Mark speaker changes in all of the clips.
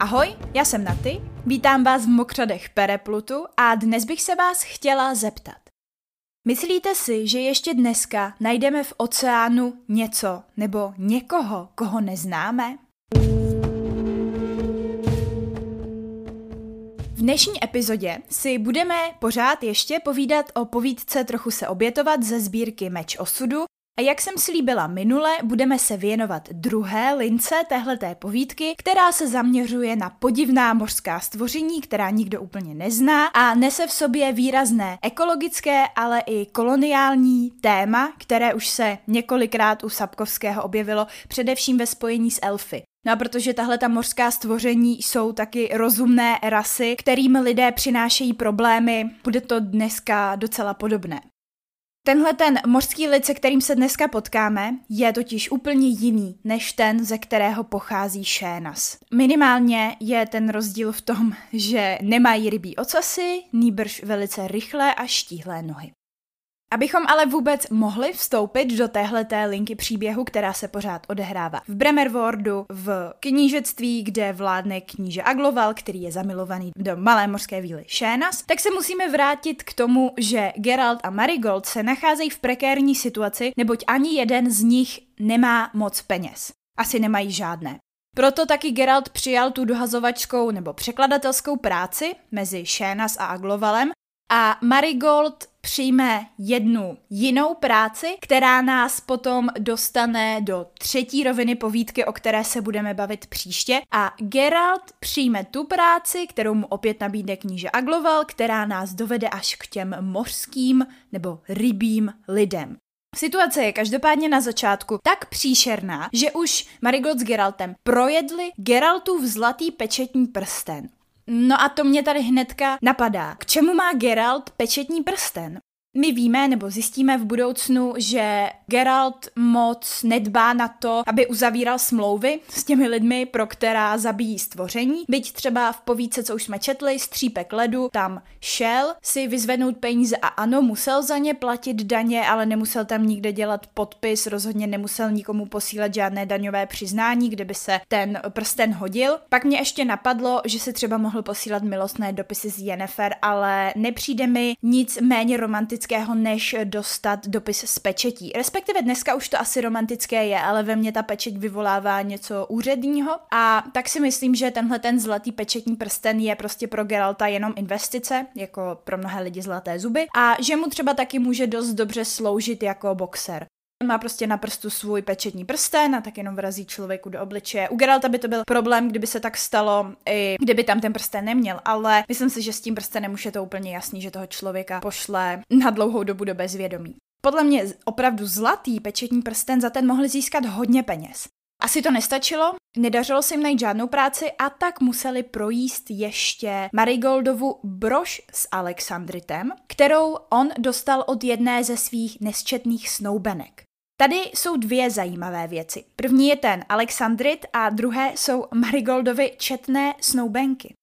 Speaker 1: Ahoj, já jsem Naty, vítám vás v mokřadech Pereplutu a dnes bych se vás chtěla zeptat. Myslíte si, že ještě dneska najdeme v oceánu něco nebo někoho, koho neznáme? Dnešní epizodě si budeme pořád ještě povídat o povídce Trochu se obětovat ze sbírky Meč osudu a jak jsem slíbila minule, budeme se věnovat druhé lince téhleté povídky, která se zaměřuje na podivná mořská stvoření, která nikdo úplně nezná a nese v sobě výrazné ekologické, ale i koloniální téma, které už se několikrát u Sapkovského objevilo, především ve spojení s elfy. No a protože tahle ta mořská stvoření jsou taky rozumné rasy, kterým lidé přinášejí problémy, bude to dneska docela podobné. Tenhle ten mořský lid, se kterým se dneska potkáme, je totiž úplně jiný než ten, ze kterého pochází Šénas. Minimálně je ten rozdíl v tom, že nemají rybí ocasy, nýbrž velice rychlé a štíhlé nohy. Abychom ale vůbec mohli vstoupit do téhleté linky příběhu, která se pořád odehrává v Bremerwordu, v knížectví, kde vládne kníže Agloval, který je zamilovaný do malé mořské víly Šénas, tak se musíme vrátit k tomu, že Geralt a Marigold se nacházejí v prekérní situaci, neboť ani jeden z nich nemá moc peněz. Asi nemají žádné. Proto taky Geralt přijal tu dohazovačskou nebo překladatelskou práci mezi Šénas a Aglovalem a Marigold přijme jednu jinou práci, která nás potom dostane do třetí roviny povídky, o které se budeme bavit příště. A Geralt přijme tu práci, kterou mu opět nabídne kníže Agloval, která nás dovede až k těm mořským nebo rybím lidem. Situace je každopádně na začátku tak příšerná, že už Marigold s Geraltem projedli Geraltův zlatý pečetní prsten. No a to mě tady hnedka napadá. K čemu má Geralt pečetní prsten? My víme nebo zjistíme v budoucnu, že Geralt moc nedbá na to, aby uzavíral smlouvy s těmi lidmi, pro která zabíjí stvoření. Byť třeba v povíce, co už jsme četli, střípek ledu, tam šel si vyzvednout peníze a ano, musel za ně platit daně, ale nemusel tam nikde dělat podpis, rozhodně nemusel nikomu posílat žádné daňové přiznání, kde by se ten prsten hodil. Pak mě ještě napadlo, že se třeba mohl posílat milostné dopisy z Jennifer, ale nepřijde mi nic méně romantické romantického, než dostat dopis z pečetí. Respektive dneska už to asi romantické je, ale ve mně ta pečeť vyvolává něco úředního a tak si myslím, že tenhle ten zlatý pečetní prsten je prostě pro Geralta jenom investice, jako pro mnohé lidi zlaté zuby a že mu třeba taky může dost dobře sloužit jako boxer. Má prostě na prstu svůj pečetní prsten a tak jenom vrazí člověku do obličeje. U Geralta by to byl problém, kdyby se tak stalo, i kdyby tam ten prsten neměl, ale myslím si, že s tím prstenem už je to úplně jasný, že toho člověka pošle na dlouhou dobu do bezvědomí. Podle mě opravdu zlatý pečetní prsten za ten mohli získat hodně peněz. Asi to nestačilo, nedařilo se jim najít žádnou práci a tak museli projíst ještě Marigoldovu brož s Alexandritem, kterou on dostal od jedné ze svých nesčetných snoubenek. Tady jsou dvě zajímavé věci. První je ten Alexandrit a druhé jsou Marigoldovy četné snoubenky.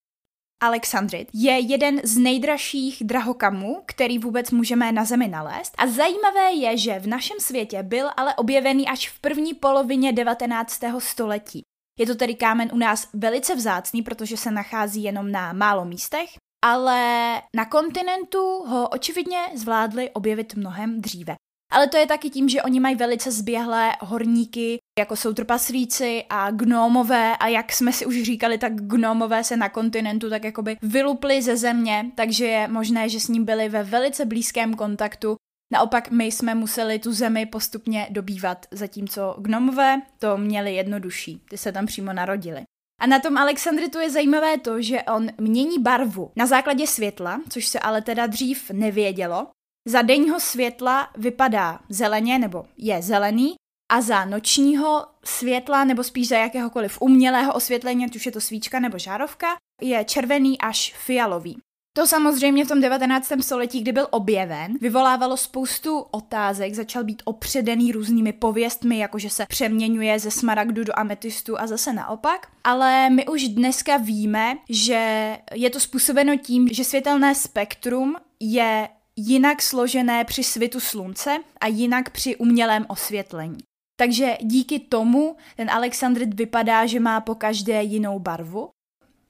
Speaker 1: Alexandrit je jeden z nejdražších drahokamů, který vůbec můžeme na Zemi nalézt. A zajímavé je, že v našem světě byl ale objevený až v první polovině 19. století. Je to tedy kámen u nás velice vzácný, protože se nachází jenom na málo místech, ale na kontinentu ho očividně zvládli objevit mnohem dříve. Ale to je taky tím, že oni mají velice zběhlé horníky, jako jsou trpaslíci a gnómové a jak jsme si už říkali, tak gnómové se na kontinentu tak jakoby vylupli ze země, takže je možné, že s ním byli ve velice blízkém kontaktu. Naopak my jsme museli tu zemi postupně dobývat, zatímco gnomové to měli jednodušší, ty se tam přímo narodili. A na tom Alexandritu je zajímavé to, že on mění barvu na základě světla, což se ale teda dřív nevědělo, za denního světla vypadá zeleně nebo je zelený a za nočního světla nebo spíš za jakéhokoliv umělého osvětlení, ať už je to svíčka nebo žárovka, je červený až fialový. To samozřejmě v tom 19. století, kdy byl objeven, vyvolávalo spoustu otázek, začal být opředený různými pověstmi, jako že se přeměňuje ze smaragdu do ametystu a zase naopak. Ale my už dneska víme, že je to způsobeno tím, že světelné spektrum je jinak složené při svitu slunce a jinak při umělém osvětlení. Takže díky tomu ten Alexandrit vypadá, že má po každé jinou barvu.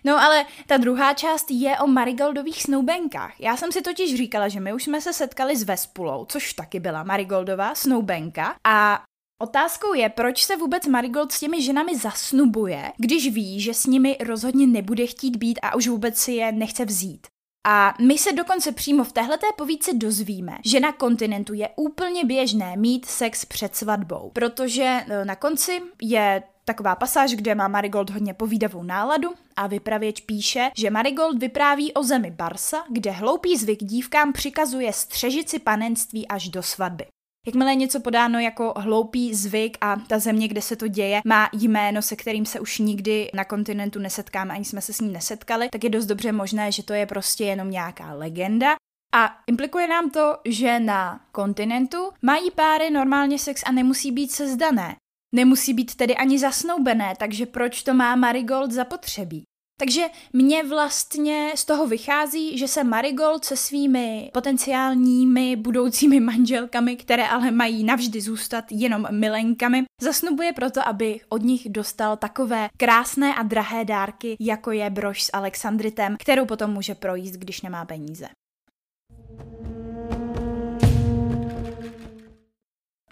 Speaker 1: No ale ta druhá část je o marigoldových snoubenkách. Já jsem si totiž říkala, že my už jsme se setkali s Vespulou, což taky byla marigoldová snoubenka a Otázkou je, proč se vůbec Marigold s těmi ženami zasnubuje, když ví, že s nimi rozhodně nebude chtít být a už vůbec si je nechce vzít. A my se dokonce přímo v téhleté povídce dozvíme, že na kontinentu je úplně běžné mít sex před svatbou, protože e, na konci je taková pasáž, kde má Marigold hodně povídavou náladu a vypravěč píše, že Marigold vypráví o zemi Barsa, kde hloupý zvyk dívkám přikazuje střežit si panenství až do svatby. Jakmile je něco podáno jako hloupý zvyk a ta země, kde se to děje, má jméno, se kterým se už nikdy na kontinentu nesetkáme, ani jsme se s ním nesetkali, tak je dost dobře možné, že to je prostě jenom nějaká legenda. A implikuje nám to, že na kontinentu mají páry normálně sex a nemusí být sezdané. Nemusí být tedy ani zasnoubené, takže proč to má Marigold zapotřebí? Takže mně vlastně z toho vychází, že se Marigold se svými potenciálními budoucími manželkami, které ale mají navždy zůstat jenom milenkami, zasnubuje proto, aby od nich dostal takové krásné a drahé dárky, jako je brož s Alexandritem, kterou potom může projíst, když nemá peníze.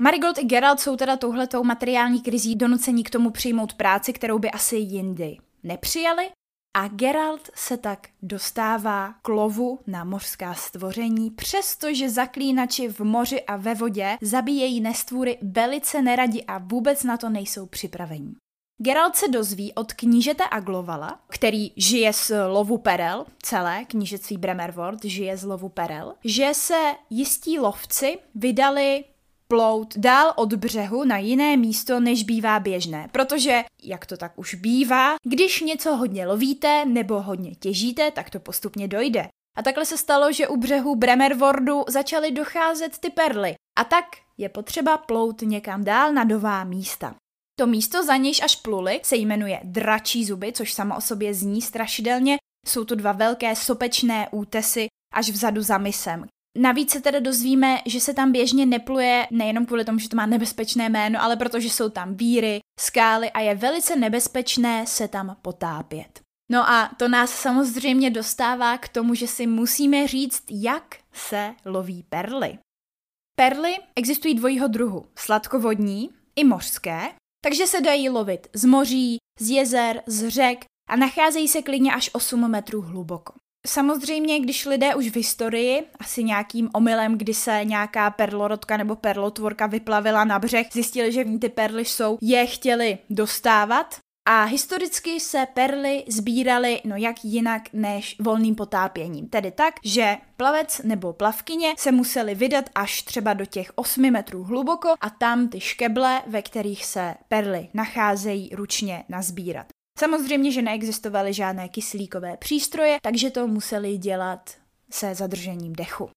Speaker 1: Marigold i Geralt jsou teda touhletou materiální krizí donuceni k tomu přijmout práci, kterou by asi jindy nepřijali, a Geralt se tak dostává k lovu na mořská stvoření, přestože zaklínači v moři a ve vodě zabíjejí nestvůry velice neradi a vůbec na to nejsou připraveni. Geralt se dozví od knížete Aglovala, který žije z lovu perel, celé knížectví Bremerword žije z lovu perel, že se jistí lovci vydali plout dál od břehu na jiné místo, než bývá běžné. Protože, jak to tak už bývá, když něco hodně lovíte nebo hodně těžíte, tak to postupně dojde. A takhle se stalo, že u břehu Bremerwordu začaly docházet ty perly. A tak je potřeba plout někam dál na nová místa. To místo, za nějž až pluli, se jmenuje Dračí zuby, což samo o sobě zní strašidelně. Jsou to dva velké sopečné útesy až vzadu za misem. Navíc se teda dozvíme, že se tam běžně nepluje nejenom kvůli tomu, že to má nebezpečné jméno, ale protože jsou tam víry, skály a je velice nebezpečné se tam potápět. No a to nás samozřejmě dostává k tomu, že si musíme říct, jak se loví perly. Perly existují dvojího druhu, sladkovodní i mořské, takže se dají lovit z moří, z jezer, z řek a nacházejí se klidně až 8 metrů hluboko. Samozřejmě, když lidé už v historii, asi nějakým omylem, kdy se nějaká perlorodka nebo perlotvorka vyplavila na břeh, zjistili, že v ní ty perly jsou, je chtěli dostávat, a historicky se perly sbíraly no jak jinak než volným potápěním. Tedy tak, že plavec nebo plavkyně se museli vydat až třeba do těch 8 metrů hluboko a tam ty škeble, ve kterých se perly nacházejí, ručně nazbírat. Samozřejmě, že neexistovaly žádné kyslíkové přístroje, takže to museli dělat se zadržením dechu.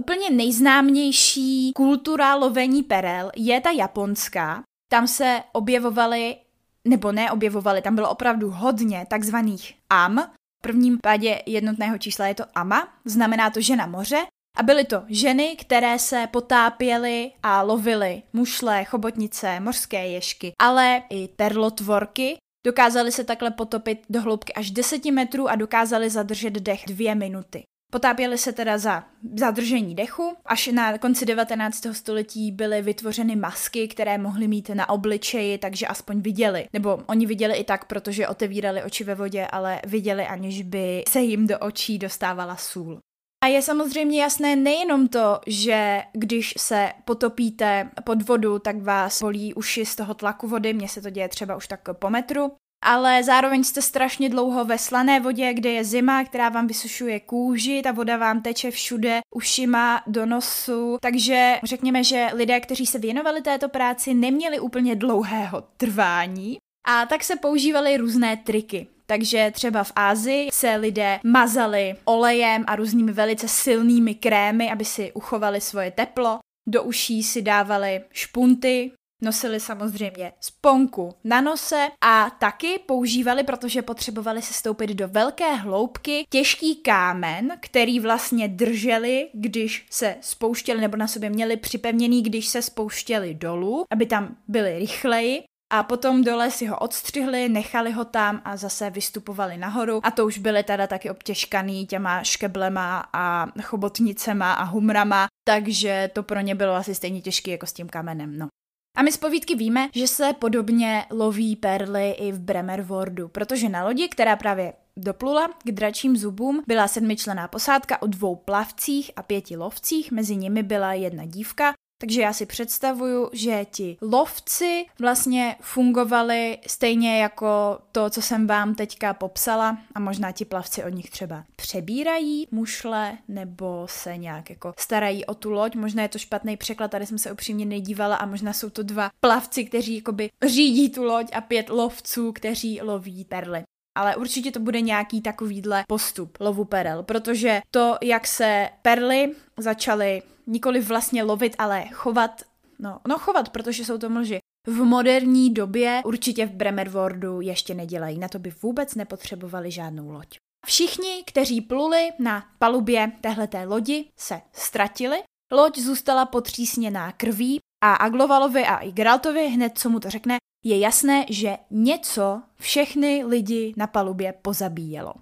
Speaker 1: Úplně nejznámější kultura lovení perel je ta japonská. Tam se objevovaly, nebo neobjevovaly, tam bylo opravdu hodně takzvaných am. V prvním pádě jednotného čísla je to ama, znamená to žena moře, a byly to ženy, které se potápěly a lovily mušle, chobotnice, mořské ješky, ale i perlotvorky, Dokázali se takhle potopit do hloubky až 10 metrů a dokázali zadržet dech dvě minuty. Potápěli se teda za zadržení dechu. Až na konci 19. století byly vytvořeny masky, které mohly mít na obličeji, takže aspoň viděli. Nebo oni viděli i tak, protože otevírali oči ve vodě, ale viděli, aniž by se jim do očí dostávala sůl. A je samozřejmě jasné nejenom to, že když se potopíte pod vodu, tak vás bolí uši z toho tlaku vody, mně se to děje třeba už tak po metru, ale zároveň jste strašně dlouho ve slané vodě, kde je zima, která vám vysušuje kůži, ta voda vám teče všude, ušima, do nosu, takže řekněme, že lidé, kteří se věnovali této práci, neměli úplně dlouhého trvání a tak se používaly různé triky. Takže třeba v Ázii se lidé mazali olejem a různými velice silnými krémy, aby si uchovali svoje teplo. Do uší si dávali špunty, Nosili samozřejmě sponku na nose a taky používali, protože potřebovali se stoupit do velké hloubky, těžký kámen, který vlastně drželi, když se spouštěli, nebo na sobě měli připevněný, když se spouštěli dolů, aby tam byli rychleji. A potom dole si ho odstřihli, nechali ho tam a zase vystupovali nahoru. A to už byly teda taky obtěžkaný těma škeblema a chobotnicema a humrama, takže to pro ně bylo asi stejně těžké jako s tím kamenem, no. A my z povídky víme, že se podobně loví perly i v Bremerwordu, protože na lodi, která právě doplula k dračím zubům, byla sedmičlená posádka o dvou plavcích a pěti lovcích, mezi nimi byla jedna dívka takže já si představuju, že ti lovci vlastně fungovali stejně jako to, co jsem vám teďka popsala a možná ti plavci od nich třeba přebírají mušle nebo se nějak jako starají o tu loď. Možná je to špatný překlad, tady jsem se upřímně nedívala a možná jsou to dva plavci, kteří jakoby řídí tu loď a pět lovců, kteří loví perly ale určitě to bude nějaký takovýhle postup lovu perel, protože to, jak se perly začaly nikoli vlastně lovit, ale chovat, no, no chovat, protože jsou to mlži, v moderní době určitě v Bremerwordu ještě nedělají, na to by vůbec nepotřebovali žádnou loď. Všichni, kteří pluli na palubě téhleté lodi, se ztratili, loď zůstala potřísněná krví a Aglovalovi a i Geraltovi hned, co mu to řekne, je jasné, že něco všechny lidi na palubě pozabíjelo.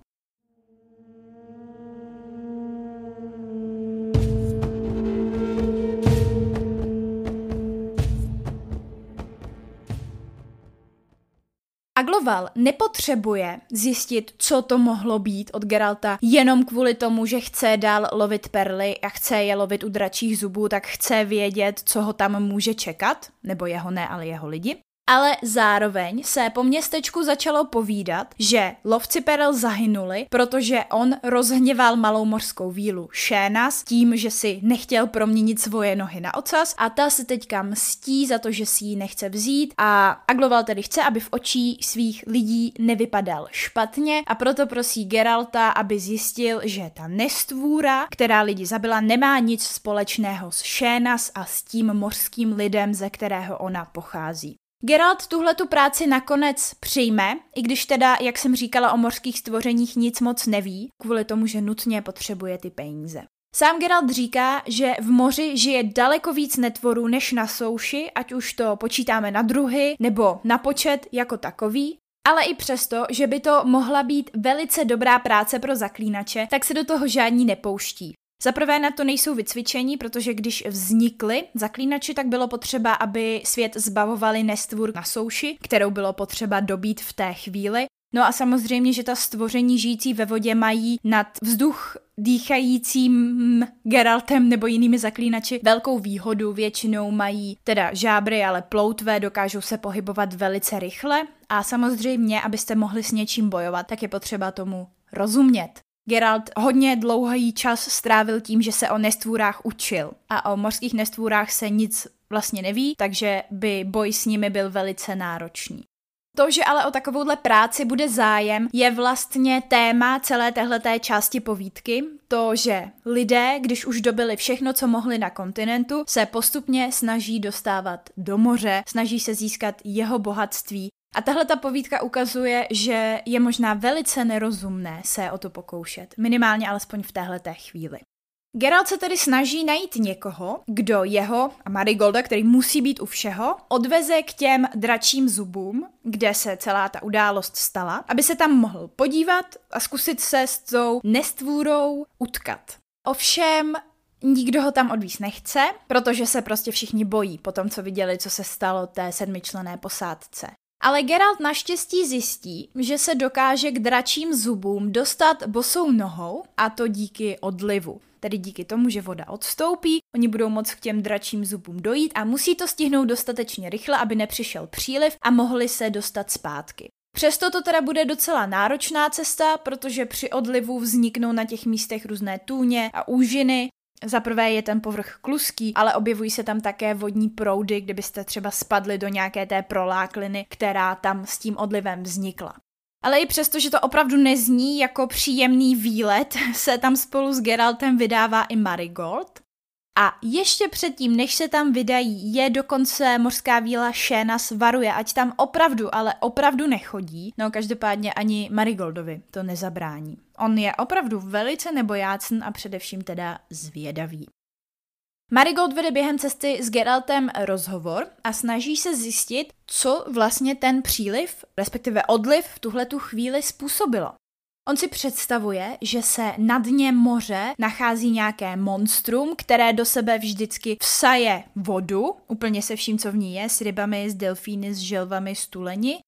Speaker 1: Agloval nepotřebuje zjistit, co to mohlo být od Geralta jenom kvůli tomu, že chce dál lovit perly a chce je lovit u dračích zubů, tak chce vědět, co ho tam může čekat, nebo jeho ne, ale jeho lidi ale zároveň se po městečku začalo povídat, že lovci perel zahynuli, protože on rozhněval malou mořskou vílu Šéna s tím, že si nechtěl proměnit svoje nohy na ocas a ta se teďka mstí za to, že si ji nechce vzít a Agloval tedy chce, aby v očí svých lidí nevypadal špatně a proto prosí Geralta, aby zjistil, že ta nestvůra, která lidi zabila, nemá nic společného s Šénas a s tím mořským lidem, ze kterého ona pochází. Geralt tuhle tu práci nakonec přijme, i když teda, jak jsem říkala o mořských stvořeních, nic moc neví, kvůli tomu, že nutně potřebuje ty peníze. Sám Geralt říká, že v moři žije daleko víc netvorů než na souši, ať už to počítáme na druhy nebo na počet jako takový, ale i přesto, že by to mohla být velice dobrá práce pro zaklínače, tak se do toho žádní nepouští. Za prvé na to nejsou vycvičení, protože když vznikly zaklínači, tak bylo potřeba, aby svět zbavovali nestvůr na souši, kterou bylo potřeba dobít v té chvíli. No a samozřejmě, že ta stvoření žijící ve vodě mají nad vzduch dýchajícím Geraltem nebo jinými zaklínači velkou výhodu. Většinou mají teda žábry, ale ploutvé, dokážou se pohybovat velice rychle a samozřejmě, abyste mohli s něčím bojovat, tak je potřeba tomu rozumět. Geralt hodně dlouhý čas strávil tím, že se o nestvůrách učil a o mořských nestvůrách se nic vlastně neví, takže by boj s nimi byl velice náročný. To, že ale o takovouhle práci bude zájem, je vlastně téma celé téhleté části povídky. To, že lidé, když už dobili všechno, co mohli na kontinentu, se postupně snaží dostávat do moře, snaží se získat jeho bohatství a tahle ta povídka ukazuje, že je možná velice nerozumné se o to pokoušet, minimálně alespoň v téhle chvíli. Geralt se tedy snaží najít někoho, kdo jeho a Marigolda, který musí být u všeho, odveze k těm dračím zubům, kde se celá ta událost stala, aby se tam mohl podívat a zkusit se s tou nestvůrou utkat. Ovšem, Nikdo ho tam odvíz nechce, protože se prostě všichni bojí po tom, co viděli, co se stalo té sedmičlené posádce. Ale Geralt naštěstí zjistí, že se dokáže k dračím zubům dostat bosou nohou a to díky odlivu. Tedy díky tomu, že voda odstoupí, oni budou moct k těm dračím zubům dojít a musí to stihnout dostatečně rychle, aby nepřišel příliv a mohli se dostat zpátky. Přesto to teda bude docela náročná cesta, protože při odlivu vzniknou na těch místech různé tůně a úžiny, za prvé je ten povrch kluský, ale objevují se tam také vodní proudy, kdybyste třeba spadli do nějaké té prolákliny, která tam s tím odlivem vznikla. Ale i přesto, že to opravdu nezní jako příjemný výlet, se tam spolu s Geraltem vydává i Marigold. A ještě předtím, než se tam vydají, je dokonce mořská víla Šéna svaruje, ať tam opravdu, ale opravdu nechodí. No každopádně ani Marigoldovi to nezabrání. On je opravdu velice nebojácný a především teda zvědavý. Marigold vede během cesty s Geraltem rozhovor a snaží se zjistit, co vlastně ten příliv, respektive odliv v tuhle tu chvíli způsobilo. On si představuje, že se na dně moře nachází nějaké monstrum, které do sebe vždycky vsaje vodu, úplně se vším, co v ní je, s rybami, s delfíny, s želvami, s tuleni.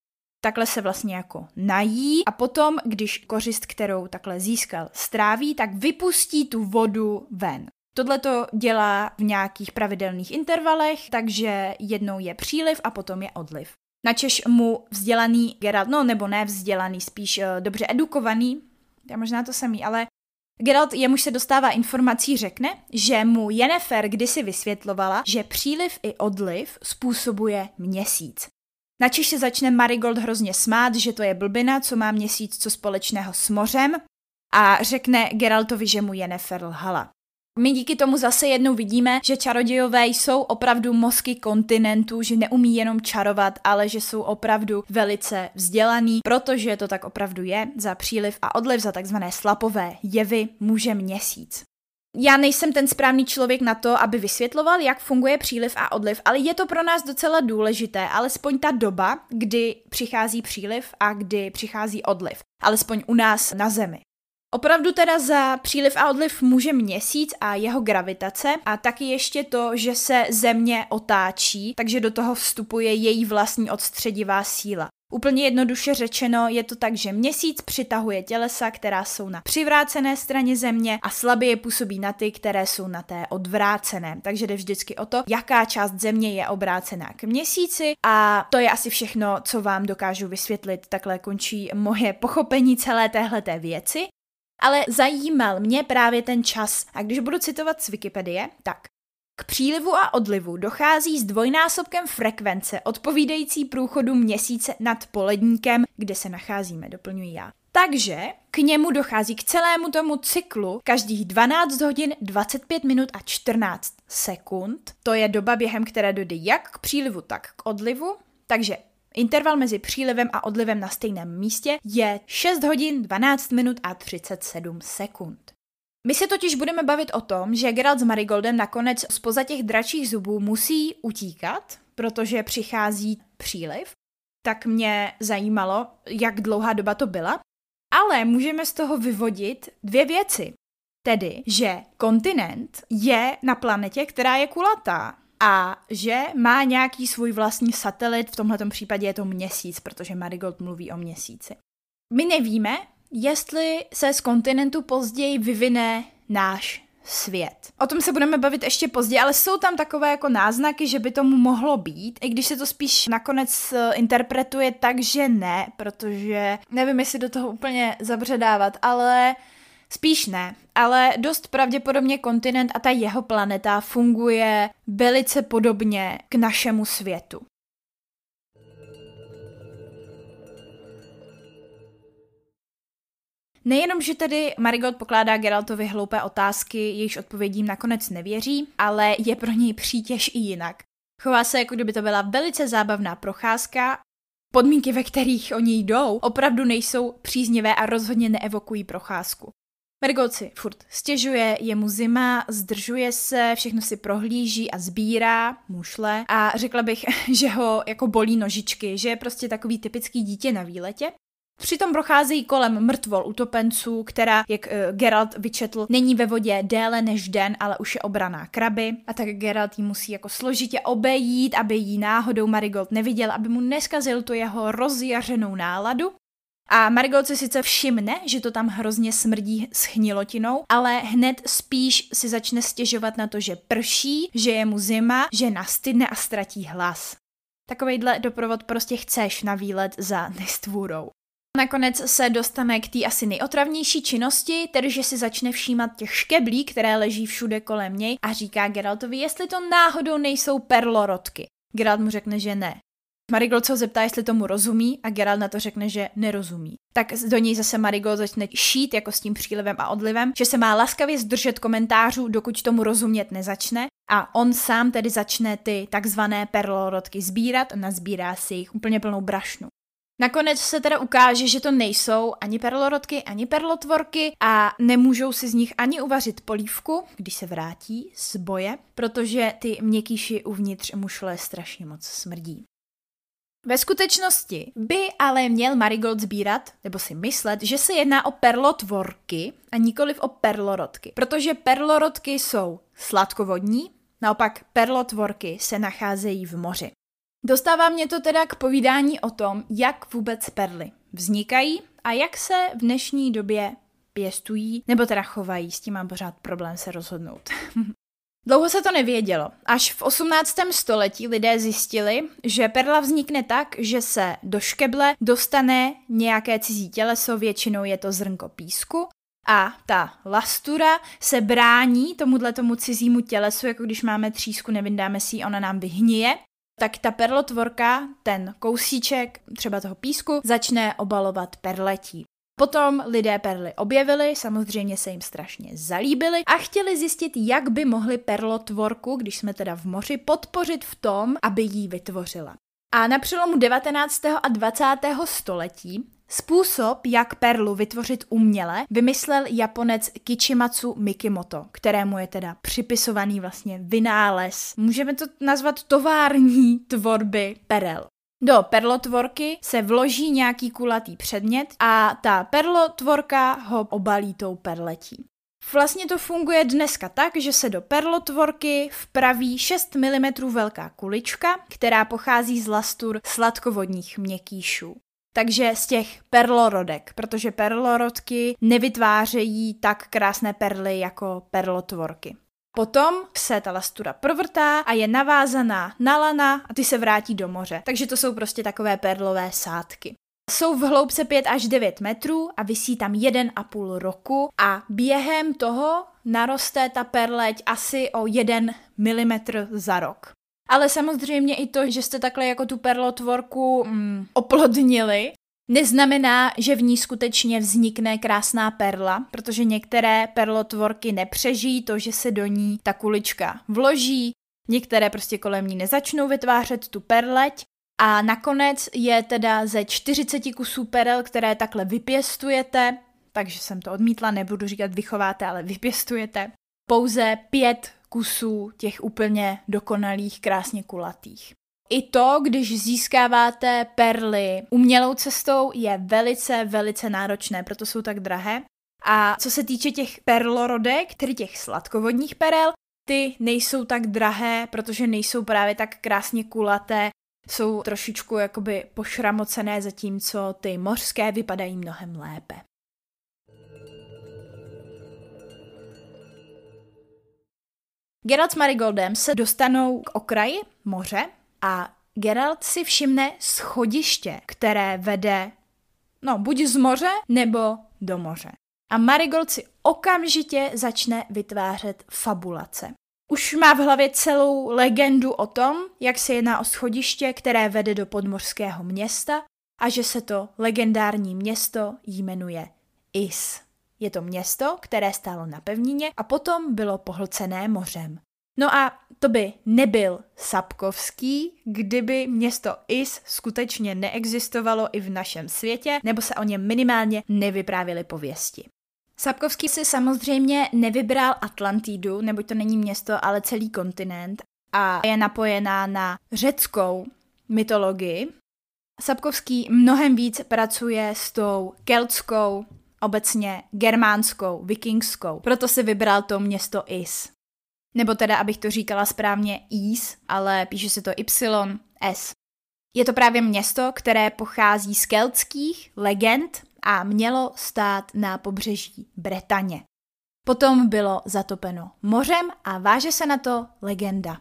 Speaker 1: Takhle se vlastně jako nají a potom, když kořist, kterou takhle získal, stráví, tak vypustí tu vodu ven. Tohle to dělá v nějakých pravidelných intervalech, takže jednou je příliv a potom je odliv. Načež mu vzdělaný Geralt, no nebo ne vzdělaný, spíš uh, dobře edukovaný, je možná to samý, ale Geralt jemuž se dostává informací řekne, že mu Jennifer kdysi vysvětlovala, že příliv i odliv způsobuje měsíc. Načež se začne Marigold hrozně smát, že to je blbina, co má měsíc co společného s mořem a řekne Geraltovi, že mu Jennifer lhala. My díky tomu zase jednou vidíme, že čarodějové jsou opravdu mozky kontinentu, že neumí jenom čarovat, ale že jsou opravdu velice vzdělaný, protože to tak opravdu je. Za příliv a odliv, za takzvané slapové jevy může měsíc. Já nejsem ten správný člověk na to, aby vysvětloval, jak funguje příliv a odliv, ale je to pro nás docela důležité, alespoň ta doba, kdy přichází příliv a kdy přichází odliv. Alespoň u nás na Zemi. Opravdu teda za příliv a odliv může měsíc a jeho gravitace a taky ještě to, že se země otáčí, takže do toho vstupuje její vlastní odstředivá síla. Úplně jednoduše řečeno je to tak, že měsíc přitahuje tělesa, která jsou na přivrácené straně země a slabě působí na ty, které jsou na té odvrácené. Takže jde vždycky o to, jaká část země je obrácená k měsíci a to je asi všechno, co vám dokážu vysvětlit. Takhle končí moje pochopení celé téhleté věci. Ale zajímal mě právě ten čas. A když budu citovat z Wikipedie, tak k přílivu a odlivu dochází s dvojnásobkem frekvence odpovídající průchodu měsíce nad poledníkem, kde se nacházíme, doplňuji já. Takže k němu dochází k celému tomu cyklu každých 12 hodin, 25 minut a 14 sekund. To je doba, během které dojde jak k přílivu, tak k odlivu. Takže Interval mezi přílivem a odlivem na stejném místě je 6 hodin 12 minut a 37 sekund. My se totiž budeme bavit o tom, že Geralt s Marigoldem nakonec spoza těch dračích zubů musí utíkat, protože přichází příliv. Tak mě zajímalo, jak dlouhá doba to byla. Ale můžeme z toho vyvodit dvě věci. Tedy, že kontinent je na planetě, která je kulatá a že má nějaký svůj vlastní satelit, v tomhle případě je to měsíc, protože Marigold mluví o měsíci. My nevíme, jestli se z kontinentu později vyvine náš svět. O tom se budeme bavit ještě později, ale jsou tam takové jako náznaky, že by tomu mohlo být, i když se to spíš nakonec eh, interpretuje tak, že ne, protože nevím, jestli do toho úplně zabředávat, ale Spíš ne, ale dost pravděpodobně kontinent a ta jeho planeta funguje velice podobně k našemu světu. Nejenom, že tedy Marigold pokládá Geraltovi hloupé otázky, jejichž odpovědím nakonec nevěří, ale je pro něj přítěž i jinak. Chová se, jako kdyby to byla velice zábavná procházka. Podmínky, ve kterých oni jdou, opravdu nejsou příznivé a rozhodně neevokují procházku. Marigold si furt stěžuje, je mu zima, zdržuje se, všechno si prohlíží a sbírá, mušle a řekla bych, že ho jako bolí nožičky, že je prostě takový typický dítě na výletě. Přitom procházejí kolem mrtvol utopenců, která, jak uh, Geralt vyčetl, není ve vodě déle než den, ale už je obraná kraby. A tak Geralt ji musí jako složitě obejít, aby jí náhodou Marigold neviděl, aby mu neskazil tu jeho rozjařenou náladu. A Marigold si sice všimne, že to tam hrozně smrdí s chnilotinou, ale hned spíš si začne stěžovat na to, že prší, že je mu zima, že nastydne a ztratí hlas. Takovejhle doprovod prostě chceš na výlet za nestvůrou. Nakonec se dostane k té asi nejotravnější činnosti, tedy že si začne všímat těch škeblí, které leží všude kolem něj a říká Geraltovi, jestli to náhodou nejsou perlorodky. Geralt mu řekne, že ne. Marigold se ho zeptá, jestli tomu rozumí a Geralt na to řekne, že nerozumí. Tak do něj zase Marigold začne šít jako s tím přílivem a odlivem, že se má laskavě zdržet komentářů, dokud tomu rozumět nezačne a on sám tedy začne ty takzvané perlorodky sbírat a nazbírá si jich úplně plnou brašnu. Nakonec se teda ukáže, že to nejsou ani perlorodky, ani perlotvorky a nemůžou si z nich ani uvařit polívku, když se vrátí z boje, protože ty měkkýši uvnitř mušle strašně moc smrdí. Ve skutečnosti by ale měl Marigold sbírat, nebo si myslet, že se jedná o perlotvorky a nikoliv o perlorodky, protože perlorodky jsou sladkovodní, naopak perlotvorky se nacházejí v moři. Dostává mě to teda k povídání o tom, jak vůbec perly vznikají a jak se v dnešní době pěstují, nebo teda chovají, s tím mám pořád problém se rozhodnout. Dlouho se to nevědělo. Až v 18. století lidé zjistili, že perla vznikne tak, že se do škeble dostane nějaké cizí těleso, většinou je to zrnko písku, a ta lastura se brání tomuhle tomu cizímu tělesu, jako když máme třísku, nevyndáme si ji, ona nám vyhnije tak ta perlotvorka, ten kousíček třeba toho písku, začne obalovat perletí. Potom lidé perly objevili, samozřejmě se jim strašně zalíbily a chtěli zjistit, jak by mohli perlotvorku, když jsme teda v moři, podpořit v tom, aby ji vytvořila. A na přelomu 19. a 20. století Způsob, jak perlu vytvořit uměle, vymyslel Japonec Kichimatsu Mikimoto, kterému je teda připisovaný vlastně vynález. Můžeme to nazvat tovární tvorby perel. Do perlotvorky se vloží nějaký kulatý předmět a ta perlotvorka ho obalí tou perletí. Vlastně to funguje dneska tak, že se do perlotvorky vpraví 6 mm velká kulička, která pochází z lastur sladkovodních měkkýšů takže z těch perlorodek, protože perlorodky nevytvářejí tak krásné perly jako perlotvorky. Potom se ta lastura provrtá a je navázaná na lana a ty se vrátí do moře. Takže to jsou prostě takové perlové sádky. Jsou v hloubce 5 až 9 metrů a vysí tam 1,5 roku a během toho naroste ta perleť asi o 1 mm za rok. Ale samozřejmě i to, že jste takhle jako tu perlotvorku mm, oplodnili, neznamená, že v ní skutečně vznikne krásná perla, protože některé perlotvorky nepřežijí to, že se do ní ta kulička vloží, některé prostě kolem ní nezačnou vytvářet tu perleť a nakonec je teda ze 40 kusů perel, které takhle vypěstujete, takže jsem to odmítla, nebudu říkat vychováte, ale vypěstujete, pouze pět kusů těch úplně dokonalých, krásně kulatých. I to, když získáváte perly umělou cestou, je velice, velice náročné, proto jsou tak drahé. A co se týče těch perlorodek, tedy těch sladkovodních perel, ty nejsou tak drahé, protože nejsou právě tak krásně kulaté, jsou trošičku jakoby pošramocené, zatímco ty mořské vypadají mnohem lépe. Geralt s Marigoldem se dostanou k okraji moře a Geralt si všimne schodiště, které vede, no, buď z moře, nebo do moře. A Marigold si okamžitě začne vytvářet fabulace. Už má v hlavě celou legendu o tom, jak se jedná o schodiště, které vede do podmořského města a že se to legendární město jmenuje Is. Je to město, které stálo na pevnině a potom bylo pohlcené mořem. No a to by nebyl Sapkovský, kdyby město Is skutečně neexistovalo i v našem světě, nebo se o něm minimálně nevyprávěly pověsti. Sapkovský si samozřejmě nevybral Atlantidu, neboť to není město, ale celý kontinent a je napojená na řeckou mytologii. Sapkovský mnohem víc pracuje s tou keltskou, obecně germánskou, vikingskou, proto si vybral to město Is. Nebo teda, abych to říkala správně, Is, ale píše se to Y, S. Je to právě město, které pochází z keltských legend a mělo stát na pobřeží Bretaně. Potom bylo zatopeno mořem a váže se na to legenda.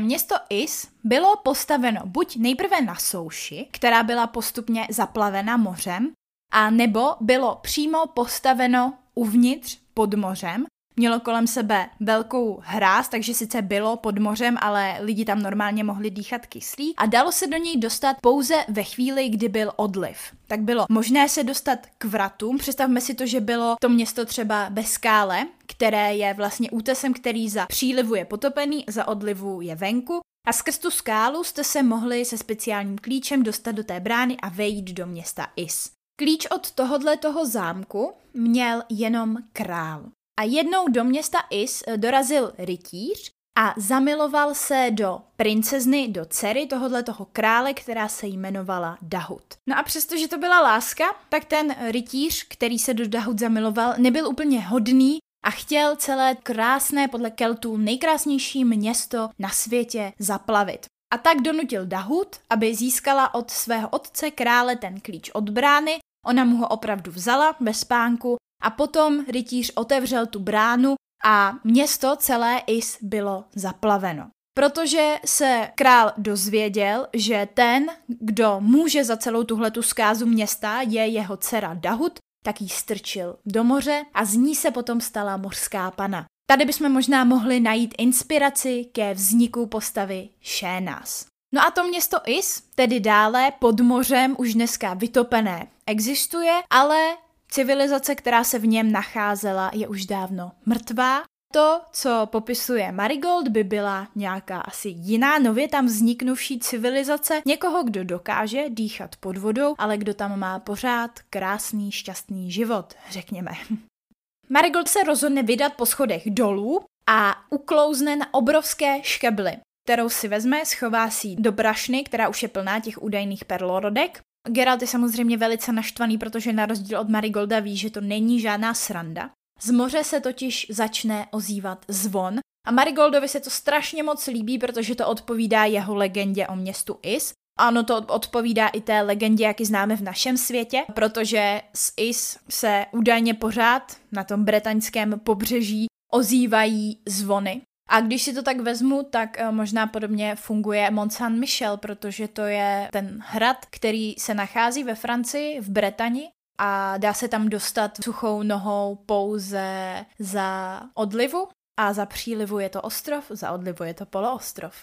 Speaker 1: Město Is bylo postaveno buď nejprve na souši, která byla postupně zaplavena mořem, a nebo bylo přímo postaveno uvnitř pod mořem mělo kolem sebe velkou hráz, takže sice bylo pod mořem, ale lidi tam normálně mohli dýchat kyslí a dalo se do něj dostat pouze ve chvíli, kdy byl odliv. Tak bylo možné se dostat k vratům, představme si to, že bylo to město třeba bez skále, které je vlastně útesem, který za přílivu je potopený, za odlivu je venku a skrz tu skálu jste se mohli se speciálním klíčem dostat do té brány a vejít do města Is. Klíč od tohohle toho zámku měl jenom král. A jednou do města Is dorazil rytíř a zamiloval se do princezny, do dcery tohohle toho krále, která se jmenovala Dahut. No a přestože to byla láska, tak ten rytíř, který se do Dahut zamiloval, nebyl úplně hodný a chtěl celé krásné podle Keltů nejkrásnější město na světě zaplavit. A tak donutil Dahut, aby získala od svého otce krále ten klíč od brány, ona mu ho opravdu vzala bez spánku a potom rytíř otevřel tu bránu a město celé Is bylo zaplaveno. Protože se král dozvěděl, že ten, kdo může za celou tuhletu zkázu města, je jeho dcera Dahut, tak ji strčil do moře a z ní se potom stala mořská pana. Tady bychom možná mohli najít inspiraci ke vzniku postavy Šénas. No a to město Is, tedy dále pod mořem už dneska vytopené, existuje, ale civilizace, která se v něm nacházela, je už dávno mrtvá to, co popisuje Marigold, by byla nějaká asi jiná nově tam vzniknuvší civilizace, někoho, kdo dokáže dýchat pod vodou, ale kdo tam má pořád krásný, šťastný život, řekněme. Marigold se rozhodne vydat po schodech dolů a uklouzne na obrovské škebly, kterou si vezme, schová si do brašny, která už je plná těch údajných perlorodek. Geralt je samozřejmě velice naštvaný, protože na rozdíl od Marigolda ví, že to není žádná sranda. Z moře se totiž začne ozývat zvon a Marigoldovi se to strašně moc líbí, protože to odpovídá jeho legendě o městu Is. Ano, to odpovídá i té legendě, jak ji známe v našem světě, protože z Is se údajně pořád na tom bretaňském pobřeží ozývají zvony. A když si to tak vezmu, tak eh, možná podobně funguje Mont Saint-Michel, protože to je ten hrad, který se nachází ve Francii, v Bretani a dá se tam dostat suchou nohou pouze za odlivu a za přílivu je to ostrov, za odlivu je to poloostrov.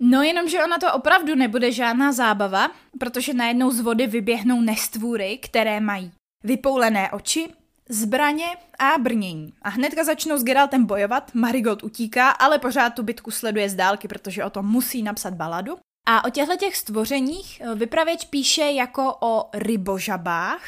Speaker 1: No jenomže ona to opravdu nebude žádná zábava, protože najednou z vody vyběhnou nestvůry, které mají vypoulené oči, zbraně a brnění. A hnedka začnou s Geraltem bojovat, Marigold utíká, ale pořád tu bitku sleduje z dálky, protože o tom musí napsat baladu. A o těchto těch stvořeních eh, vypravěč píše jako o rybožabách.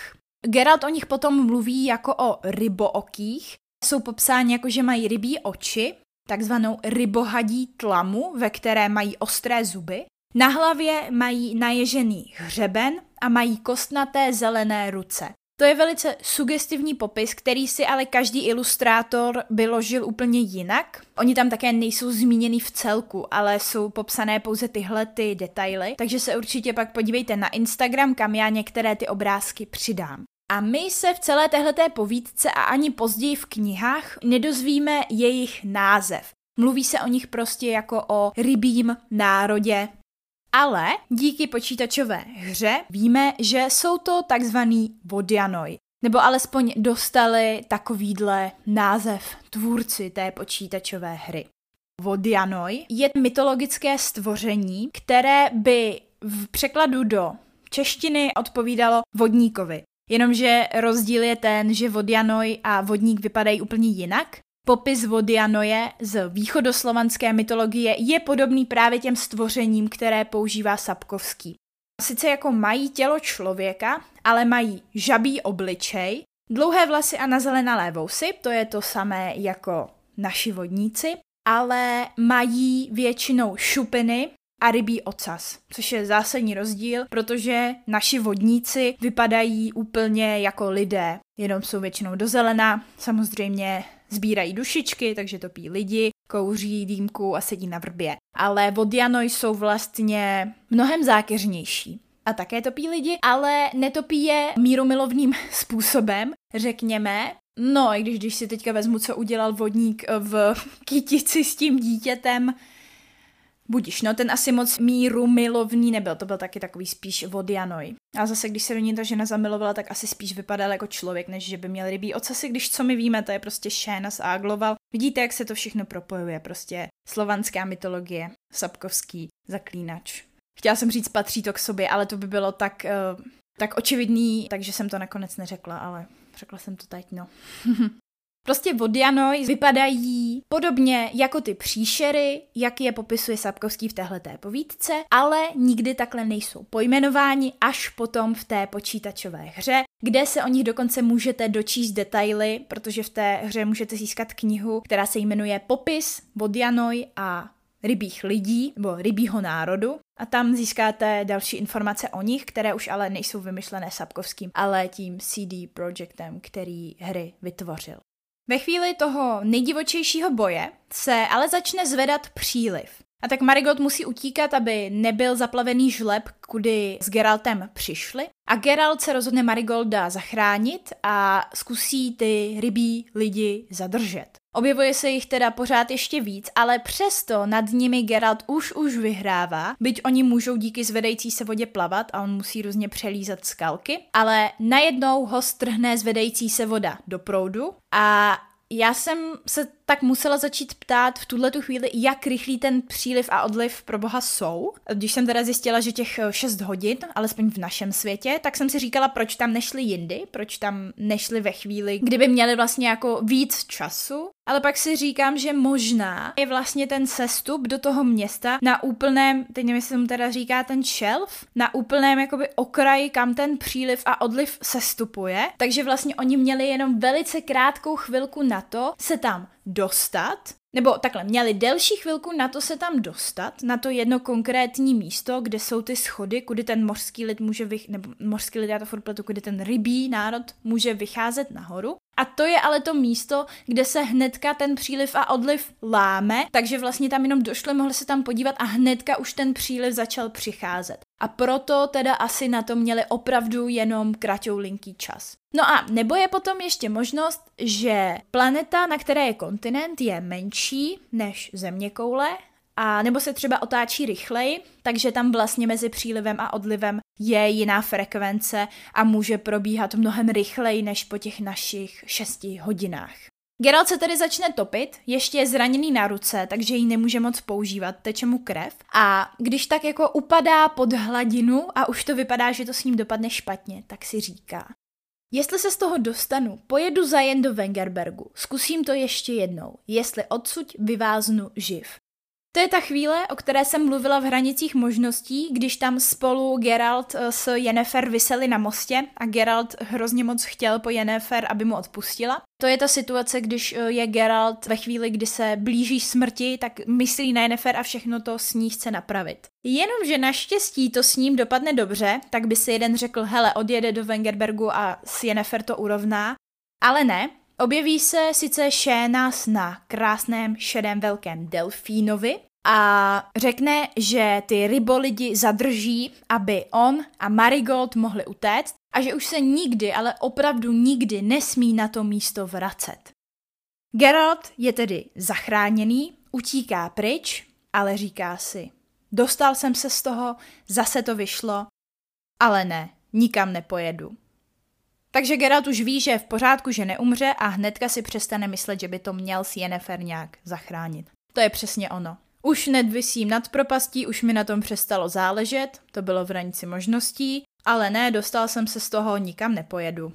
Speaker 1: Geralt o nich potom mluví jako o rybookých. Jsou popsáni jako, že mají rybí oči, takzvanou rybohadí tlamu, ve které mají ostré zuby. Na hlavě mají naježený hřeben a mají kostnaté zelené ruce. To je velice sugestivní popis, který si ale každý ilustrátor vyložil úplně jinak. Oni tam také nejsou zmíněni v celku, ale jsou popsané pouze tyhle ty detaily, takže se určitě pak podívejte na Instagram, kam já některé ty obrázky přidám. A my se v celé téhleté povídce a ani později v knihách nedozvíme jejich název. Mluví se o nich prostě jako o rybím národě, ale díky počítačové hře víme, že jsou to takzvaný vodianoj. Nebo alespoň dostali takovýhle název tvůrci té počítačové hry. Vodianoj je mytologické stvoření, které by v překladu do češtiny odpovídalo vodníkovi. Jenomže rozdíl je ten, že Vodianoj a vodník vypadají úplně jinak Popis Vodianoje z východoslovanské mytologie je podobný právě těm stvořením, které používá Sapkovský. Sice jako mají tělo člověka, ale mají žabý obličej, dlouhé vlasy a nazelenalé vousy, to je to samé jako naši vodníci, ale mají většinou šupiny a rybí ocas, což je zásadní rozdíl, protože naši vodníci vypadají úplně jako lidé, jenom jsou většinou do zelena, samozřejmě sbírají dušičky, takže topí lidi, kouří dýmku a sedí na vrbě. Ale vodiano jsou vlastně mnohem zákeřnější. A také topí lidi, ale netopí je mírumilovným způsobem, řekněme. No, i když, když si teďka vezmu, co udělal vodník v kytici s tím dítětem, Budiš, no ten asi moc míru milovný nebyl, to byl taky takový spíš vodianoj. A zase, když se do ní ta žena zamilovala, tak asi spíš vypadal jako člověk, než že by měl rybí ocasy, když co my víme, to je prostě Šénas a Agloval. Vidíte, jak se to všechno propojuje, prostě slovanská mytologie, Sapkovský, zaklínač. Chtěla jsem říct, patří to k sobě, ale to by bylo tak, uh, tak očividný, takže jsem to nakonec neřekla, ale řekla jsem to teď, no. Prostě vodianoj vypadají podobně jako ty příšery, jak je popisuje Sapkovský v téhleté povídce, ale nikdy takhle nejsou pojmenováni až potom v té počítačové hře, kde se o nich dokonce můžete dočíst detaily, protože v té hře můžete získat knihu, která se jmenuje Popis Vodianoj a rybích lidí, nebo rybího národu. A tam získáte další informace o nich, které už ale nejsou vymyšlené Sapkovským, ale tím CD Projektem, který hry vytvořil. Ve chvíli toho nejdivočejšího boje se ale začne zvedat příliv. A tak Marigot musí utíkat, aby nebyl zaplavený žleb, kudy s Geraltem přišli. A Geralt se rozhodne Marigolda zachránit a zkusí ty rybí lidi zadržet. Objevuje se jich teda pořád ještě víc, ale přesto nad nimi Geralt už už vyhrává, byť oni můžou díky zvedající se vodě plavat a on musí různě přelízat skalky, ale najednou ho strhne zvedající se voda do proudu a já jsem se tak musela začít ptát v tuhle tu chvíli, jak rychlý ten příliv a odliv pro boha jsou. Když jsem teda zjistila, že těch 6 hodin, alespoň v našem světě, tak jsem si říkala, proč tam nešli jindy, proč tam nešli ve chvíli, kdyby měli vlastně jako víc času. Ale pak si říkám, že možná je vlastně ten sestup do toho města na úplném, teď nevím, jestli teda říká ten shelf, na úplném jakoby okraji, kam ten příliv a odliv sestupuje. Takže vlastně oni měli jenom velice krátkou chvilku na to se tam dostat, nebo takhle, měli delší chvilku na to se tam dostat, na to jedno konkrétní místo, kde jsou ty schody, kudy ten mořský lid může, vych, nebo mořský lid, já to furt pletu, kudy ten rybí národ může vycházet nahoru. A to je ale to místo, kde se hnedka ten příliv a odliv láme, takže vlastně tam jenom došli, mohli se tam podívat a hnedka už ten příliv začal přicházet. A proto teda asi na to měli opravdu jenom linký čas. No a nebo je potom ještě možnost, že planeta, na které je kontinent, je menší než země koule, a nebo se třeba otáčí rychleji, takže tam vlastně mezi přílivem a odlivem je jiná frekvence a může probíhat mnohem rychleji než po těch našich šesti hodinách. Geralt se tedy začne topit, ještě je zraněný na ruce, takže ji nemůže moc používat, teče mu krev. A když tak jako upadá pod hladinu a už to vypadá, že to s ním dopadne špatně, tak si říká. Jestli se z toho dostanu, pojedu za jen do Wengerbergu, zkusím to ještě jednou, jestli odsud vyváznu živ. To je ta chvíle, o které jsem mluvila v hranicích možností, když tam spolu Geralt eh, s Yennefer vyseli na mostě a Geralt hrozně moc chtěl po Yennefer, aby mu odpustila. To je ta situace, když eh, je Geralt ve chvíli, kdy se blíží smrti, tak myslí na Yennefer a všechno to s ní chce napravit. Jenomže naštěstí to s ním dopadne dobře, tak by si jeden řekl, hele, odjede do Wengerbergu a s Yennefer to urovná, ale ne, Objeví se sice Šénas na krásném šedém velkém delfínovi a řekne, že ty rybolidi zadrží, aby on a Marigold mohli utéct a že už se nikdy, ale opravdu nikdy nesmí na to místo vracet. Geralt je tedy zachráněný, utíká pryč, ale říká si, dostal jsem se z toho, zase to vyšlo, ale ne, nikam nepojedu. Takže Geralt už ví, že je v pořádku, že neumře a hnedka si přestane myslet, že by to měl s Yennefer nějak zachránit. To je přesně ono. Už nedvisím nad propastí, už mi na tom přestalo záležet, to bylo v hranici možností, ale ne, dostal jsem se z toho, nikam nepojedu.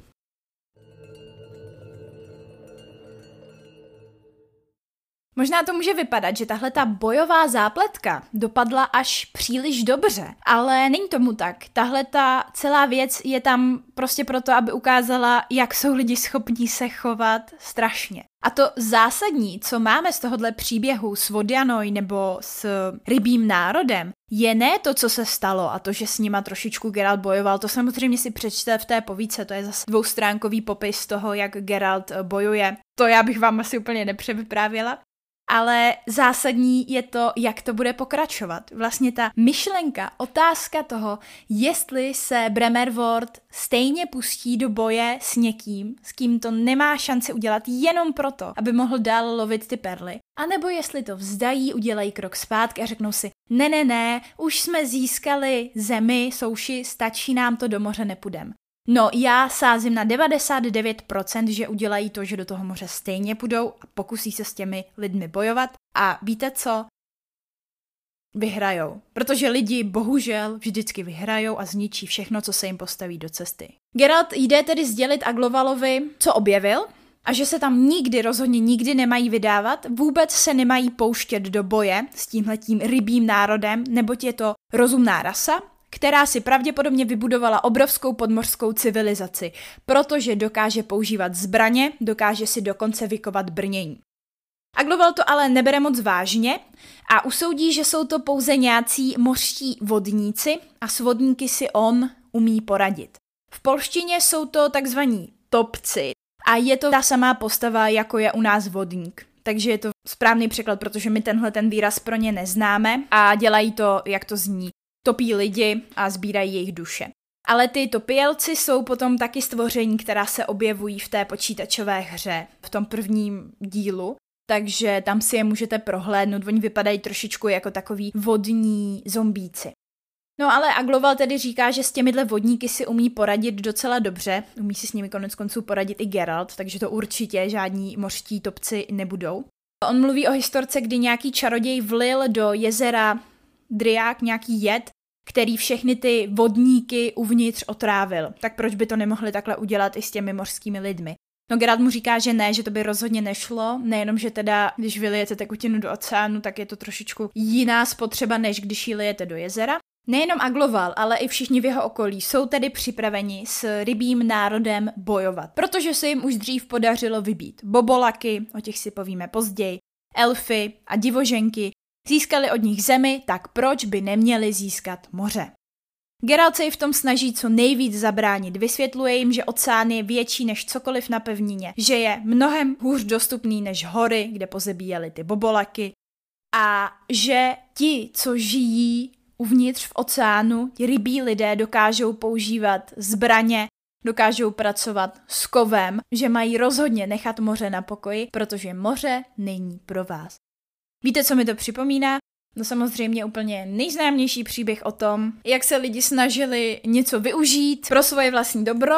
Speaker 1: Možná to může vypadat, že tahle ta bojová zápletka dopadla až příliš dobře, ale není tomu tak. Tahle ta celá věc je tam prostě proto, aby ukázala, jak jsou lidi schopní se chovat strašně. A to zásadní, co máme z tohohle příběhu s Vodianoj nebo s rybím národem, je ne to, co se stalo a to, že s nima trošičku Geralt bojoval, to samozřejmě si přečte v té povíce, to je zase dvoustránkový popis toho, jak Geralt bojuje. To já bych vám asi úplně nepřevyprávěla. Ale zásadní je to, jak to bude pokračovat. Vlastně ta myšlenka, otázka toho, jestli se Bremerword stejně pustí do boje s někým, s kým to nemá šanci udělat jenom proto, aby mohl dál lovit ty perly, a nebo jestli to vzdají, udělají krok zpátky a řeknou si, ne, ne, ne, už jsme získali zemi, souši, stačí nám to do moře, nepůjdem. No, já sázím na 99%, že udělají to, že do toho moře stejně půjdou a pokusí se s těmi lidmi bojovat. A víte co? Vyhrajou. Protože lidi bohužel vždycky vyhrajou a zničí všechno, co se jim postaví do cesty. Geralt jde tedy sdělit Aglovalovi, co objevil, a že se tam nikdy, rozhodně nikdy nemají vydávat, vůbec se nemají pouštět do boje s tímhletím rybím národem, neboť je to rozumná rasa, která si pravděpodobně vybudovala obrovskou podmořskou civilizaci, protože dokáže používat zbraně, dokáže si dokonce vykovat brnění. Agloval to ale nebere moc vážně a usoudí, že jsou to pouze nějací mořští vodníci a s vodníky si on umí poradit. V polštině jsou to takzvaní topci a je to ta samá postava, jako je u nás vodník. Takže je to správný překlad, protože my tenhle ten výraz pro ně neznáme a dělají to, jak to zní topí lidi a sbírají jejich duše. Ale ty topielci jsou potom taky stvoření, která se objevují v té počítačové hře, v tom prvním dílu, takže tam si je můžete prohlédnout, oni vypadají trošičku jako takový vodní zombíci. No ale Agloval tedy říká, že s těmihle vodníky si umí poradit docela dobře, umí si s nimi konec konců poradit i Geralt, takže to určitě žádní mořští topci nebudou. On mluví o historce, kdy nějaký čaroděj vlil do jezera Driák nějaký jed, který všechny ty vodníky uvnitř otrávil. Tak proč by to nemohli takhle udělat i s těmi mořskými lidmi? No Gerard mu říká, že ne, že to by rozhodně nešlo, nejenom, že teda, když vylijete tekutinu do oceánu, tak je to trošičku jiná spotřeba, než když ji lijete do jezera. Nejenom Agloval, ale i všichni v jeho okolí jsou tedy připraveni s rybím národem bojovat, protože se jim už dřív podařilo vybít bobolaky, o těch si povíme později, elfy a divoženky, Získali od nich zemi, tak proč by neměli získat moře? Geralt se v tom snaží co nejvíc zabránit. Vysvětluje jim, že oceán je větší než cokoliv na pevnině, že je mnohem hůř dostupný než hory, kde pozebíjeli ty bobolaky a že ti, co žijí uvnitř v oceánu, ti rybí lidé dokážou používat zbraně, dokážou pracovat s kovem, že mají rozhodně nechat moře na pokoji, protože moře není pro vás. Víte, co mi to připomíná? No samozřejmě úplně nejznámější příběh o tom, jak se lidi snažili něco využít pro svoje vlastní dobro,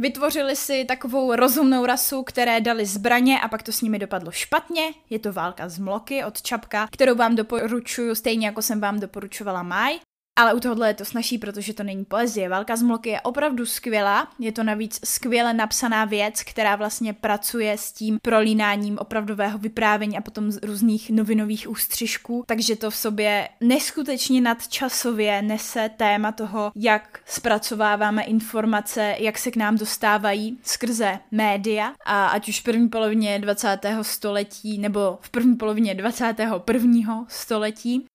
Speaker 1: Vytvořili si takovou rozumnou rasu, které dali zbraně a pak to s nimi dopadlo špatně. Je to válka z mloky od Čapka, kterou vám doporučuju stejně jako jsem vám doporučovala Maj. Ale u tohohle je to snaží, protože to není poezie. Válka z mloky je opravdu skvělá, je to navíc skvěle napsaná věc, která vlastně pracuje s tím prolínáním opravdového vyprávění a potom z různých novinových ústřižků, takže to v sobě neskutečně nadčasově nese téma toho, jak zpracováváme informace, jak se k nám dostávají skrze média a ať už v první polovině 20. století nebo v první polovině 21. století.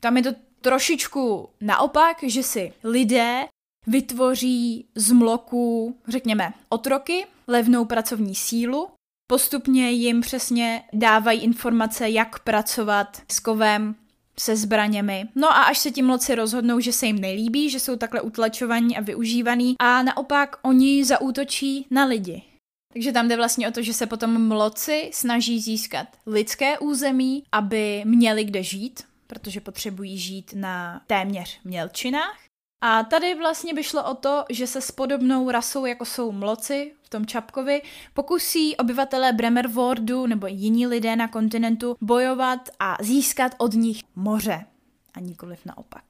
Speaker 1: Tam je to trošičku naopak, že si lidé vytvoří z mloku, řekněme, otroky, levnou pracovní sílu, postupně jim přesně dávají informace, jak pracovat s kovem, se zbraněmi. No a až se ti mloci rozhodnou, že se jim nelíbí, že jsou takhle utlačovaní a využívaní a naopak oni zaútočí na lidi. Takže tam jde vlastně o to, že se potom mloci snaží získat lidské území, aby měli kde žít, protože potřebují žít na téměř mělčinách. A tady vlastně by šlo o to, že se s podobnou rasou, jako jsou mloci v tom Čapkovi, pokusí obyvatelé Bremerwordu nebo jiní lidé na kontinentu bojovat a získat od nich moře a nikoliv naopak.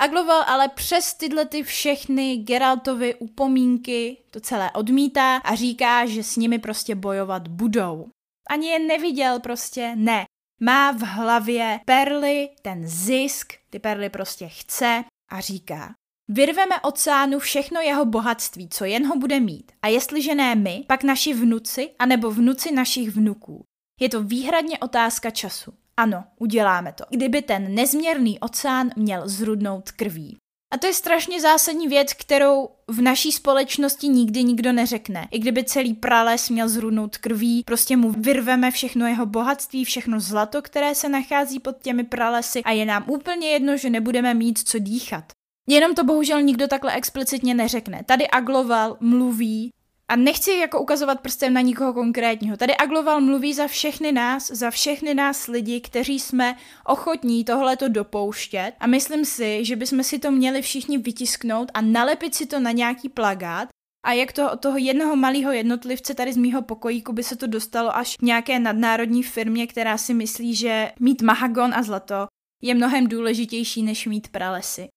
Speaker 1: Agloval ale přes tyhle ty všechny Geraltovy upomínky to celé odmítá a říká, že s nimi prostě bojovat budou. Ani je neviděl prostě, ne. Má v hlavě perly, ten zisk, ty perly prostě chce a říká. Vyrveme oceánu všechno jeho bohatství, co jen ho bude mít. A jestliže ne my, pak naši vnuci, anebo vnuci našich vnuků. Je to výhradně otázka času. Ano, uděláme to. Kdyby ten nezměrný oceán měl zrudnout krví. A to je strašně zásadní věc, kterou v naší společnosti nikdy nikdo neřekne. I kdyby celý prales měl zrudnout krví, prostě mu vyrveme všechno jeho bohatství, všechno zlato, které se nachází pod těmi pralesy a je nám úplně jedno, že nebudeme mít co dýchat. Jenom to bohužel nikdo takhle explicitně neřekne. Tady Agloval mluví a nechci jako ukazovat prstem na nikoho konkrétního. Tady Agloval mluví za všechny nás, za všechny nás lidi, kteří jsme ochotní tohleto dopouštět a myslím si, že bychom si to měli všichni vytisknout a nalepit si to na nějaký plagát a jak to, toho jednoho malého jednotlivce tady z mýho pokojíku by se to dostalo až nějaké nadnárodní firmě, která si myslí, že mít mahagon a zlato je mnohem důležitější, než mít pralesy.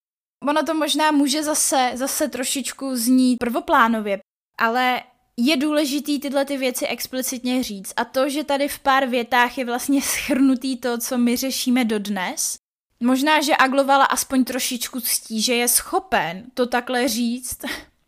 Speaker 1: Ono to možná může zase, zase trošičku znít prvoplánově, ale je důležitý tyhle ty věci explicitně říct. A to, že tady v pár větách je vlastně schrnutý to, co my řešíme dodnes, možná, že Aglovala aspoň trošičku ctí, že je schopen to takhle říct,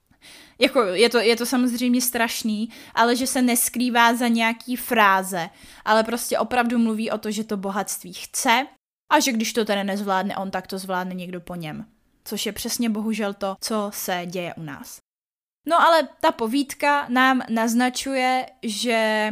Speaker 1: jako je to, je to samozřejmě strašný, ale že se neskrývá za nějaký fráze, ale prostě opravdu mluví o to, že to bohatství chce a že když to tedy nezvládne on, tak to zvládne někdo po něm. Což je přesně bohužel to, co se děje u nás. No ale ta povídka nám naznačuje, že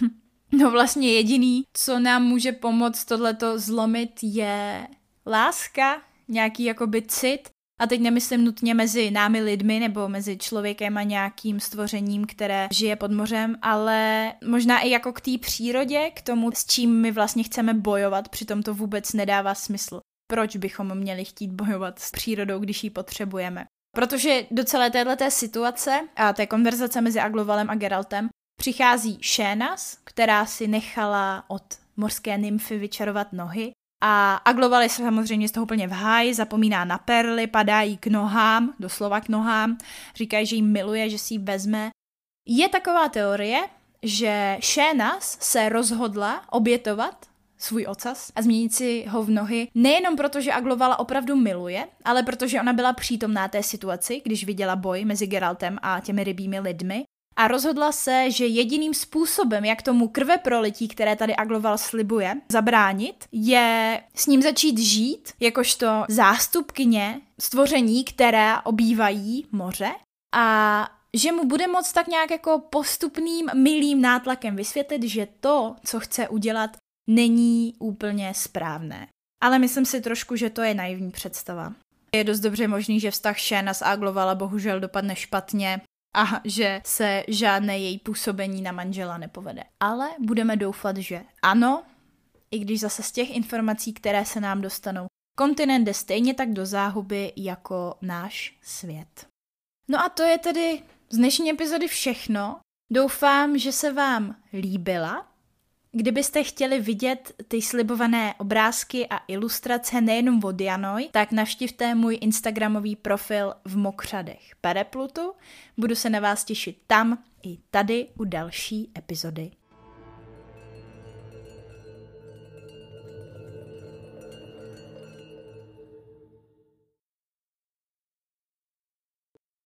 Speaker 1: no vlastně jediný, co nám může pomoct tohleto zlomit, je láska, nějaký jakoby cit. A teď nemyslím nutně mezi námi lidmi nebo mezi člověkem a nějakým stvořením, které žije pod mořem, ale možná i jako k té přírodě, k tomu, s čím my vlastně chceme bojovat, přitom to vůbec nedává smysl. Proč bychom měli chtít bojovat s přírodou, když ji potřebujeme? Protože do celé této situace a té konverzace mezi Aglovalem a Geraltem přichází Šénas, která si nechala od morské nymfy vyčarovat nohy a Agloval je samozřejmě z toho úplně v háji, zapomíná na perly, padá jí k nohám, doslova k nohám, říkají, že jí miluje, že si ji vezme. Je taková teorie, že Šénas se rozhodla obětovat svůj ocas a změnit si ho v nohy. Nejenom proto, že Aglovala opravdu miluje, ale protože ona byla přítomná té situaci, když viděla boj mezi Geraltem a těmi rybími lidmi. A rozhodla se, že jediným způsobem, jak tomu krve prolití, které tady Agloval slibuje, zabránit, je s ním začít žít, jakožto zástupkyně stvoření, které obývají moře a že mu bude moct tak nějak jako postupným milým nátlakem vysvětlit, že to, co chce udělat, není úplně správné. Ale myslím si trošku, že to je naivní představa. Je dost dobře možný, že vztah Shana s Aglovala bohužel dopadne špatně a že se žádné její působení na manžela nepovede. Ale budeme doufat, že ano, i když zase z těch informací, které se nám dostanou, kontinent jde stejně tak do záhuby jako náš svět. No a to je tedy z dnešní epizody všechno. Doufám, že se vám líbila Kdybyste chtěli vidět ty slibované obrázky a ilustrace nejenom od Janoj, tak navštivte můj Instagramový profil v Mokřadech Pereplutu. Budu se na vás těšit tam i tady u další epizody